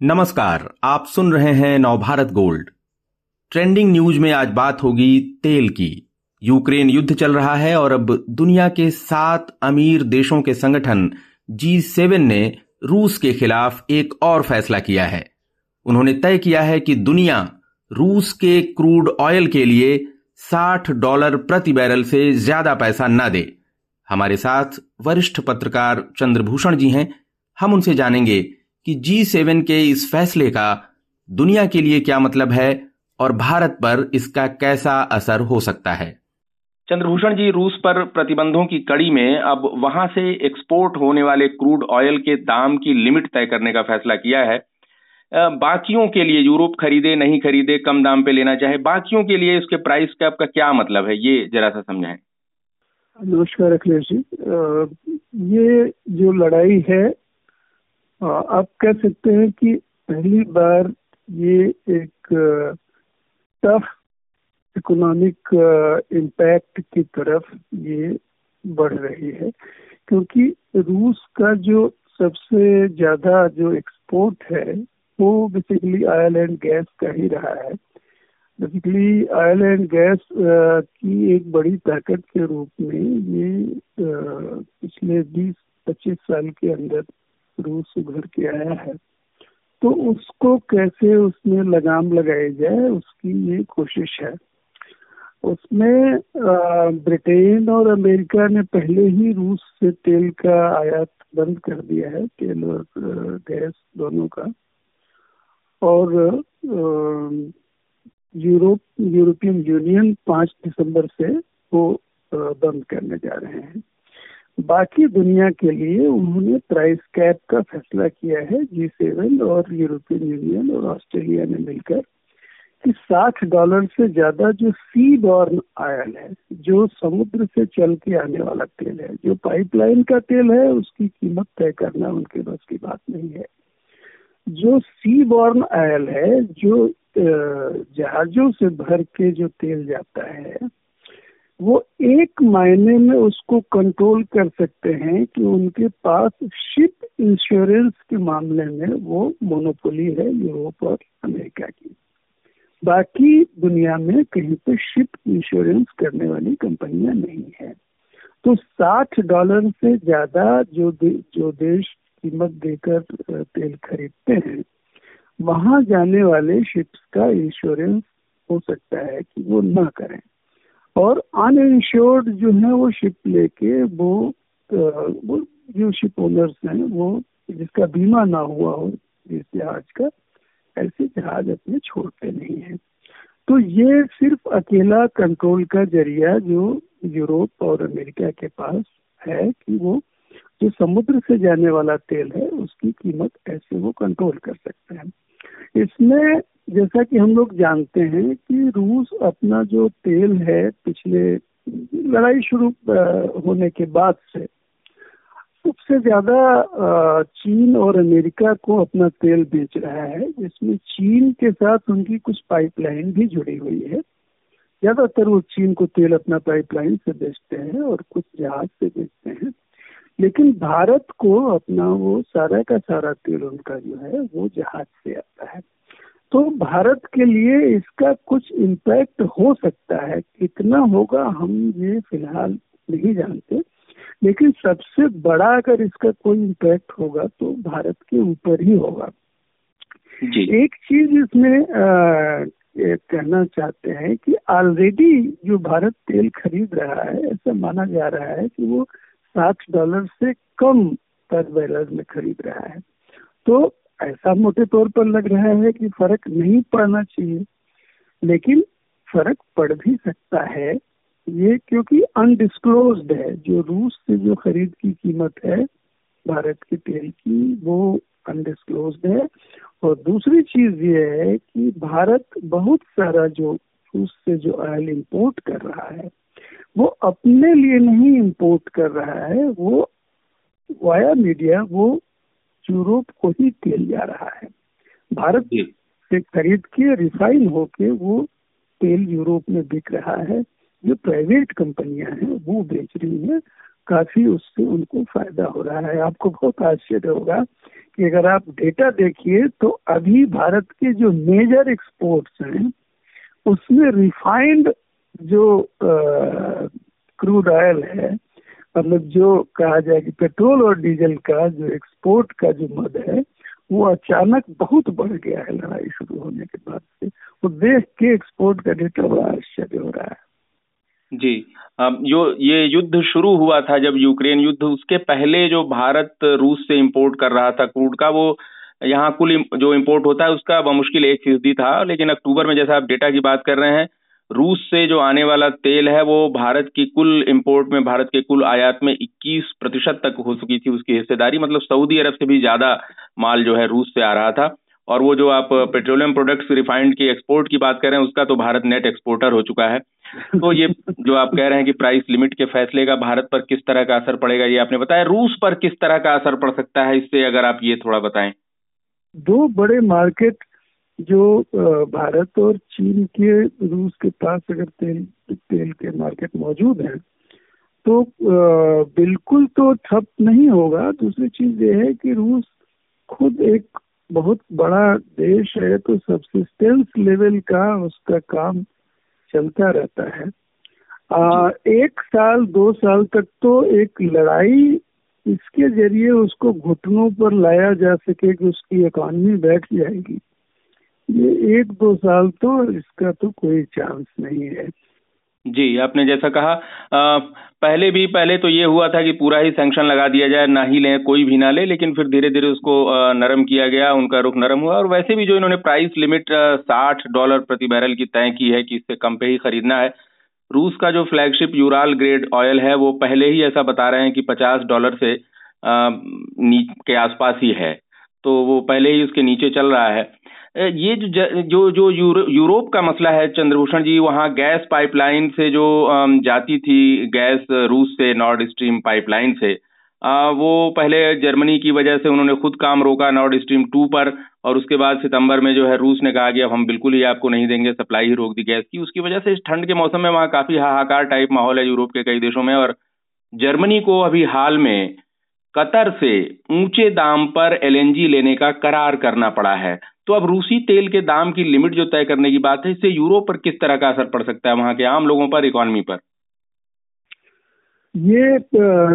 नमस्कार, आप सुन रहे हैं नवभारत गोल्ड। ट्रेंडिंग न्यूज़ में आज बात होगी तेल की। यूक्रेन युद्ध चल रहा है और अब दुनिया के सात अमीर देशों के संगठन जी सेवन ने रूस के खिलाफ एक और फैसला किया है। उन्होंने तय किया है कि दुनिया रूस के क्रूड ऑयल के लिए 60 डॉलर प्रति बैरल से ज़्यादा पैसा न दे। हमारे साथ वरिष्ठ पत्रकार चंद्रभूषण जी हैं। हम उनसे जानेंगे कि जी सेवन के इस फैसले का दुनिया के लिए क्या मतलब है और भारत पर इसका कैसा असर हो सकता है? चंद्रभूषण जी रूस पर प्रतिबंधों की कड़ी में अब वहाँ से एक्सपोर्ट होने वाले क्रूड ऑयल के दाम की लिमिट तय करने का फैसला किया है। बाकियों के लिए यूरोप खरीदे नहीं खरीदे कम दाम पे लेना चाहे बाकियों के लिए उसके प्राइस कैप का क्या मतलब है ये जरा सा समझाएँ। नमस्कार अखिलेश जी। ये जो लड़ाई है आप कह सकते हैं कि पहली बार ये एक टफ इकोनॉमिक इम्पैक्ट की तरफ़ ये बढ़ रही है। क्योंकि रूस का जो सबसे ज़्यादा जो एक्सपोर्ट है, वो बेसिकली एंड गैस का ही रहा है। बेसिकली एंड गैस की एक बड़ी ताकत के रूप में ये पिछले 20-25 साल के अंदर रूस उभर के आया है तो उसको कैसे उसमें लगाम लगाई जाए, उसकी ये कोशिश है। उसमें ब्रिटेन और अमेरिका ने पहले ही रूस से तेल का आयात बंद कर दिया है, तेल और गैस दोनों का। और यूरोप, यूरोपियन यूनियन पाँच दिसंबर से वो बंद करने जा रहे हैं। बाकी दुनिया के लिए उन्होंने प्राइस कैप का फैसला किया है जी सेवन और यूरोपियन यूनियन और ऑस्ट्रेलिया ने मिलकर, कि 60 डॉलर से ज़्यादा जो सी बॉर्न आयल है, जो समुद्र से चल के आने वाला तेल है, जो पाइपलाइन का तेल है, उसकी कीमत तय करना उनके बस की बात नहीं है। जो सी बॉर्न आयल है, जो जहाजों से भर के जो तेल जाता है वो एक मायने में उसको कंट्रोल कर सकते हैं कि उनके पास शिप इंश्योरेंस के मामले में वो मोनोपोली है यूरोप और अमेरिका की। बाकी दुनिया में कहीं पे शिप इंश्योरेंस करने वाली कंपनियाँ नहीं है। तो 60 डॉलर से ज़्यादा जो दे, जो देश कीमत देकर तेल खरीदते हैं वहाँ जाने वाले शिप्स का इंश्योरेंस हो सकता है कि वो ना करें। और अनइंश्योर्ड जो है वो शिप लेके वो वो जो शिप ओनर्स हैं वो जिसका बीमा ना हुआ हो इस जहाज़ का ऐसे जहाज़ अपने छोड़ते नहीं है। तो ये सिर्फ़ अकेला कंट्रोल का ज़रिया जो यूरोप और अमेरिका के पास है कि वो, जो समुद्र से जाने वाला तेल है, उसकी कीमत ऐसे वो कंट्रोल कर सकते हैं। इसमें जैसा कि हम लोग जानते हैं कि रूस अपना जो तेल है, पिछले लड़ाई शुरू होने के बाद से, सबसे ज़्यादा चीन और अमेरिका को अपना तेल बेच रहा है, जिसमें चीन के साथ उनकी कुछ पाइपलाइन भी जुड़ी हुई है। ज़्यादातर वो चीन को तेल अपना पाइपलाइन से बेचते हैं और कुछ जहाज़ से बेचते हैं। लेकिन भारत को अपना वो सारा का सारा तेल उनका जो है, वो जहाज़ से आता है। भारत के लिए इसका कुछ इम्पैक्ट हो सकता है। कितना होगा हम ये फ़िलहाल नहीं जानते। लेकिन सबसे बड़ा अगर इसका कोई इम्पैक्ट होगा तो भारत के ऊपर ही होगा। जी। एक चीज़ इसमें आ, कहना चाहते हैं कि ऑलरेडी जो भारत तेल खरीद रहा है ऐसा माना जा रहा है कि वो साठ डॉलर से कम पर बैरल में खरीद रहा है। तो ऐसा मोटे तौर पर लग रहा है कि फ़र्क नहीं पड़ना चाहिए। लेकिन फ़र्क पड़ भी सकता है। ये क्योंकि अनडिस्क्लोज्ड है। जो रूस से जो खरीद की कीमत है, भारत के तेल की, वो अनडिस्क्लोज्ड है। और दूसरी चीज़ ये है कि भारत बहुत सारा जो रूस से जो ऑयल इंपोर्ट कर रहा है, वो अपने लिए नहीं इंपोर्ट कर रहा है। वो वाया मीडिया वो यूरोप को ही तेल जा रहा है। भारत से खरीद के रिफाइन होके वो तेल यूरोप में बिक रहा है। जो प्राइवेट कंपनियाँ हैं वो बेच रही हैं। काफ़ी उससे उनको फ़ायदा हो रहा है। आपको बहुत आश्चर्य होगा कि अगर आप डेटा देखिए तो अभी भारत के जो मेजर एक्सपोर्ट्स हैं उसमें रिफाइंड जो क्रूड ऑयल है मतलब जो कहा जाए कि पेट्रोल और डीजल का जो एक्सपोर्ट का जो मद है, वो अचानक बहुत बढ़ गया है लड़ाई शुरू होने के बाद से। वो देख के एक्सपोर्ट का डेटा बड़ा आश्चर्य हो रहा है। जी जो ये युद्ध शुरू हुआ था जब यूक्रेन युद्ध, उसके पहले जो भारत रूस से इंपोर्ट कर रहा था क्रूड का, वो यहाँ कुल जो इंपोर्ट होता है, उसका मुश्किल एक फ़ीसदी था, लेकिन अक्टूबर में जैसा आप डेटा की बात कर रहे हैं रूस से जो आने वाला तेल है, वो भारत की कुल इंपोर्ट में, भारत के कुल आयात में 21 प्रतिशत तक हो चुकी थी उसकी हिस्सेदारी। मतलब सऊदी अरब से भी ज़्यादा माल जो है रूस से आ रहा था। और वो जो आप पेट्रोलियम प्रोडक्ट्स रिफाइंड की एक्सपोर्ट की बात कर रहे हैं, उसका तो भारत नेट एक्सपोर्टर हो चुका है। तो ये जो आप कह रहे हैं कि प्राइस लिमिट के फैसले का भारत पर किस तरह का असर पड़ेगा, ये आपने बताया। रूस पर किस तरह का असर पड़ सकता है, इससे अगर आप ये थोड़ा बताएँ। दो बड़े मार्केट जो भारत और चीन के रूस के पास अगर तेल तेल के मार्केट मौजूद हैं तो बिल्कुल तो ठप नहीं होगा। दूसरी चीज़ ये है कि रूस खुद एक बहुत बड़ा देश है तो सब्सिस्टेंस लेवल का उसका काम चलता रहता है। आ, एक साल दो साल तक तो एक लड़ाई इसके ज़रिए उसको घुटनों पर लाया जा सके कि उसकी इकॉनमी बैठ जाएगी। ये एक दो साल तो इसका तो कोई चांस नहीं है। जी आपने जैसा कहा आ, पहले भी पहले तो ये हुआ था कि पूरा ही सैंक्शन लगा दिया जाए ना ही ले कोई भी ना ले लेकिन फिर धीरे धीरे उसको नरम किया गया उनका रुख नरम हुआ और वैसे भी जो इन्होंने प्राइस लिमिट साठ डॉलर प्रति बैरल की तय की है कि इससे कम पे ही खरीदना है रूस का जो फ्लैगशिप यूराल ग्रेड ऑयल है वो पहले ही ऐसा बता रहे हैं कि पचास डॉलर से आ, के आसपास ही है तो वो पहले ही उसके नीचे चल रहा है। ये जो जो जो यूरो, यूरोप का मसला है चंद्रभूषण जी वहाँ गैस पाइपलाइन से जो जाती थी गैस रूस से नॉर्ड स्ट्रीम पाइपलाइन से वो पहले जर्मनी की वजह से उन्होंने खुद काम रोका नॉर्ड स्ट्रीम टू पर और उसके बाद सितंबर में जो है रूस ने कहा कि अब हम बिल्कुल ही आपको नहीं देंगे सप्लाई ही रोक दी गैस की। उसकी वजह से इस ठंड के मौसम में वहाँ काफ़ी हाहाकार टाइप माहौल है यूरोप के कई देशों में और जर्मनी को अभी हाल में कतर से ऊँचे दाम पर एलएनजी लेने का करार करना पड़ा है। तो अब रूसी तेल के दाम की लिमिट जो तय करने की बात है, इससे यूरोप पर किस तरह का असर पड़ सकता है वहाँ के आम लोगों पर, इकोनॉमी पर? ये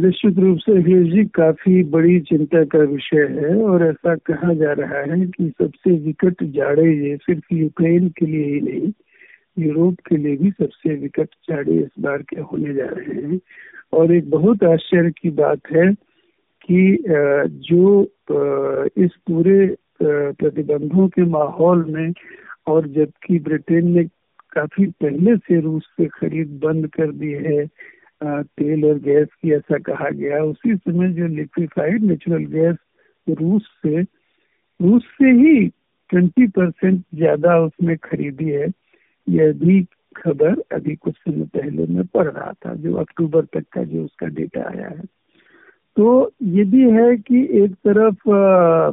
निश्चित रूप से जी, काफ़ी बड़ी चिंता का विषय है और ऐसा कहा जा रहा है कि सबसे विकट जाड़े ये सिर्फ़ यूक्रेन के लिए ही नहीं, यूरोप के लिए भी सबसे विकट जाड़े इस बार के होने जा रहे हैं। और एक बहुत आश्चर्य की बात है कि जो इस पूरे प्रतिबंधों के माहौल में और जबकि ब्रिटेन ने काफ़ी पहले से रूस से खरीद बंद कर दी है तेल और गैस की ऐसा कहा गया। उसी समय जो लिक्विफाइड नेचुरल गैस रूस से रूस से ही ट्वेंटी परसेंट ज़्यादा उसने खरीदी है, यह भी खबर अभी कुछ समय पहले मैं पढ़ रहा था, जो अक्टूबर तक का जो उसका डेटा आया है। तो ये भी है कि एक तरफ़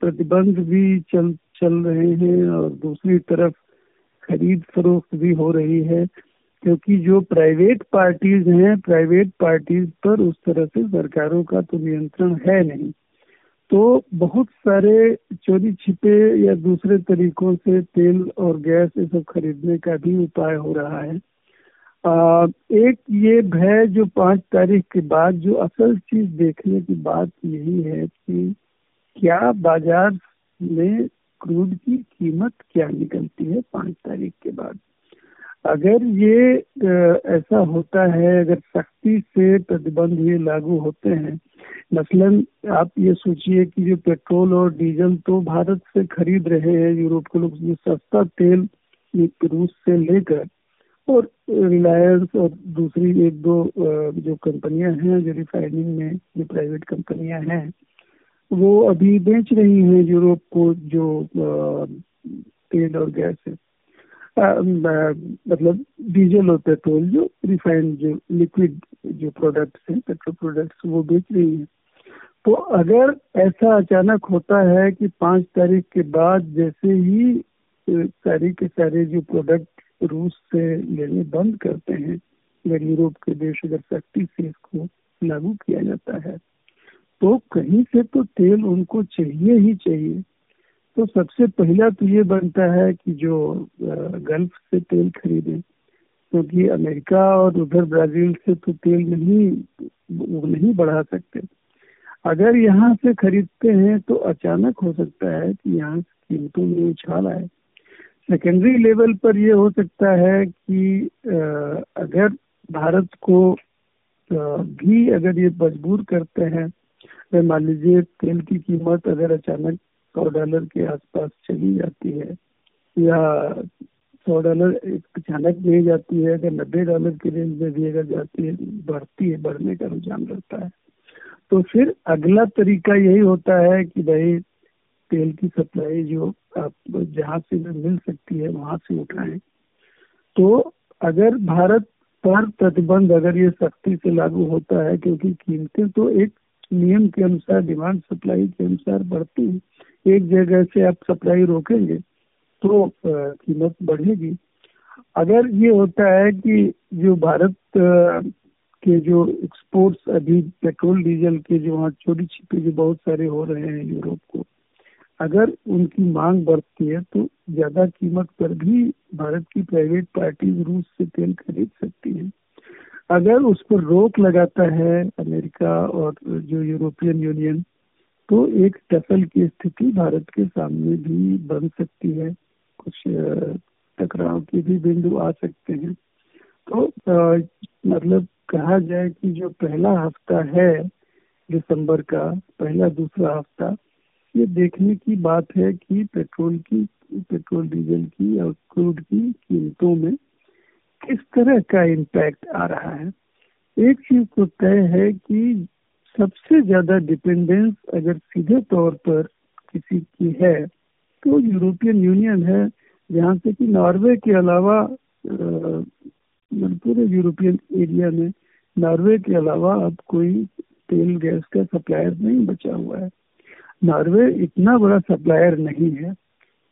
प्रतिबंध भी चल चल रहे हैं और दूसरी तरफ़ खरीद फरोख्त भी हो रही है, क्योंकि जो प्राइवेट पार्टीज़ हैं, प्राइवेट पार्टीज़ पर उस तरह से सरकारों का तो नियंत्रण है नहीं। तो बहुत सारे चोरी छिपे या दूसरे तरीकों से तेल और गैस ये सब खरीदने का भी उपाय हो रहा है। आ, एक ये भय जो पाँच तारीख के बाद जो असल चीज़ देखने की बात यही है कि क्या बाज़ार में क्रूड की कीमत क्या निकलती है पाँच तारीख के बाद? अगर ये ऐसा होता है अगर सख्ती से प्रतिबंध ये लागू होते हैं मसलन आप ये सोचिए कि जो पेट्रोल और डीजल तो भारत से खरीद रहे हैं यूरोप के लोग सस्ता तेल रूस से लेकर और रिलायंस और दूसरी एक दो जो कंपनियाँ हैं, जो रिफाइनिंग में, जो प्राइवेट कंपनियाँ हैं, वो अभी बेच रही हैं यूरोप को जो तेल और गैस है। मतलब डीजल और पेट्रोल जो रिफाइंड जो लिक्विड जो प्रोडक्ट्स हैं पेट्रोल प्रोडक्ट्स वो बेच रही हैं। तो अगर ऐसा अचानक होता है कि पाँच तारीख के बाद जैसे ही सारी के सारे जो प्रोडक्ट रूस से लेने बंद करते हैं, अगर यूरोप के देश अगर सख्ती से इसको लागू किया जाता है तो कहीं से तो तेल उनको चाहिए ही चाहिए। तो सबसे पहला तो ये बनता है कि जो गल्फ से तेल खरीदें, क्योंकि तो अमेरिका और उधर ब्राज़ील से तो तेल नहीं, वो नहीं बढ़ा सकते। अगर यहाँ से खरीदते हैं तो अचानक हो सकता है कि यहाँ कीमतों में उछाल आए। सेकेंडरी लेवल पर ये हो सकता है कि अगर भारत को भी अगर ये मजबूर करते हैं तो मान लीजिए तेल की कीमत अगर अचानक सौ डॉलर के आसपास चली जाती है, या सौ डॉलर अचानक नहीं जाती है, अगर नब्बे डॉलर की रेंज में भी अगर जाती है, बढ़ती है, बढ़ने का रुझान रहता है तो फिर अगला तरीका यही होता है कि भाई तेल की सप्लाई जो जहाँ से भी मिल सकती है, वहाँ से उठाएँ। तो अगर भारत पर प्रतिबंध अगर ये सख्ती से लागू होता है, क्योंकि कीमतें तो एक नियम के अनुसार, डिमांड सप्लाई के अनुसार बढ़ती है, एक जगह से आप सप्लाई रोकेंगे तो कीमत बढ़ेगी। अगर ये होता है कि जो भारत के जो एक्सपोर्ट्स अभी पेट्रोल, डीजल के जो वहाँ चोरी छिपे जो बहुत सारे हो रहे हैं यूरोप को अगर उनकी मांग बढ़ती है तो ज़्यादा कीमत पर भी भारत की प्राइवेट पार्टी रूस से तेल खरीद सकती है। अगर उस पर रोक लगाता है अमेरिका और जो यूरोपियन यूनियन तो एक टसल की स्थिति भारत के सामने भी बन सकती है। कुछ टकराव के भी बिंदु आ सकते हैं। तो आ, मतलब कहा जाए कि जो पहला हफ़्ता है दिसंबर का पहला दूसरा हफ़्ता ये देखने की बात है कि पेट्रोल की, पेट्रोल डीजल की और क्रूड की कीमतों में किस तरह का इम्पैक्ट आ रहा है। एक चीज़ तो तय है कि सबसे ज़्यादा डिपेंडेंस अगर सीधे तौर पर किसी की है तो यूरोपियन यूनियन है, जहाँ से कि नॉर्वे के अलावा पूरे यूरोपियन एरिया में नॉर्वे के अलावा अब कोई तेल, गैस का सप्लायर नहीं बचा हुआ है। नॉर्वे इतना बड़ा सप्लायर नहीं है।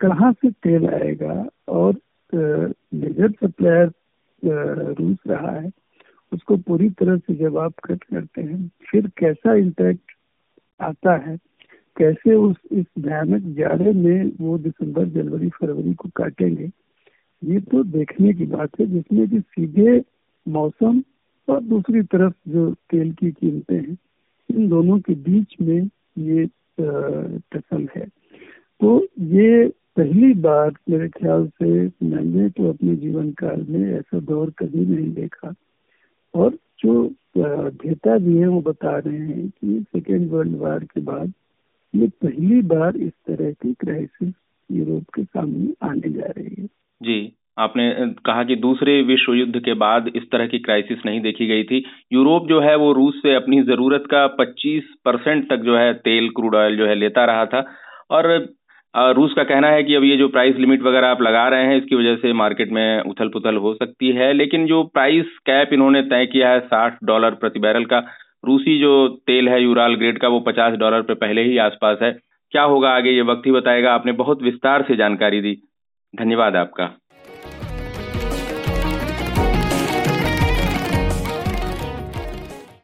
कहाँ से तेल आएगा? और मेजर सप्लायर रूस रहा है, उसको पूरी तरह से आप कट करते हैं, फिर कैसा इम्पैक्ट आता है? कैसे उस, इस भयानक जाड़े में वो दिसंबर, जनवरी, फरवरी को काटेंगे? ये तो देखने की बात है, जिसमें कि सीधे मौसम और दूसरी तरफ़ जो तेल की कीमतें हैं, इन दोनों के बीच में ये टसल है। तो ये पहली बार मेरे ख्याल से मैंने तो अपने जीवन काल में ऐसा दौर कभी नहीं देखा। और जो अध्यता भी है, वो बता रहे हैं कि सेकेंड वर्ल्ड वार के बाद ये पहली बार इस तरह की क्राइसिस यूरोप के सामने आने जा रही है। जी। आपने कहा कि दूसरे विश्व युद्ध के बाद इस तरह की क्राइसिस नहीं देखी गई थी। यूरोप जो है वो रूस से अपनी ज़रूरत का 25 परसेंट तक जो है तेल, क्रूड ऑयल जो है लेता रहा था। और रूस का कहना है कि अब ये जो प्राइस लिमिट वगैरह आप लगा रहे हैं, इसकी वजह से मार्केट में उथल पुथल हो सकती है। लेकिन जो प्राइस कैप इन्होंने तय किया है साठ डॉलर प्रति बैरल का, रूसी जो तेल है यूराल ग्रेड का, वो पचास डॉलर पे पहले ही आसपास है। क्या होगा आगे, ये वक्त ही बताएगा। आपने बहुत विस्तार से जानकारी दी। धन्यवाद आपका।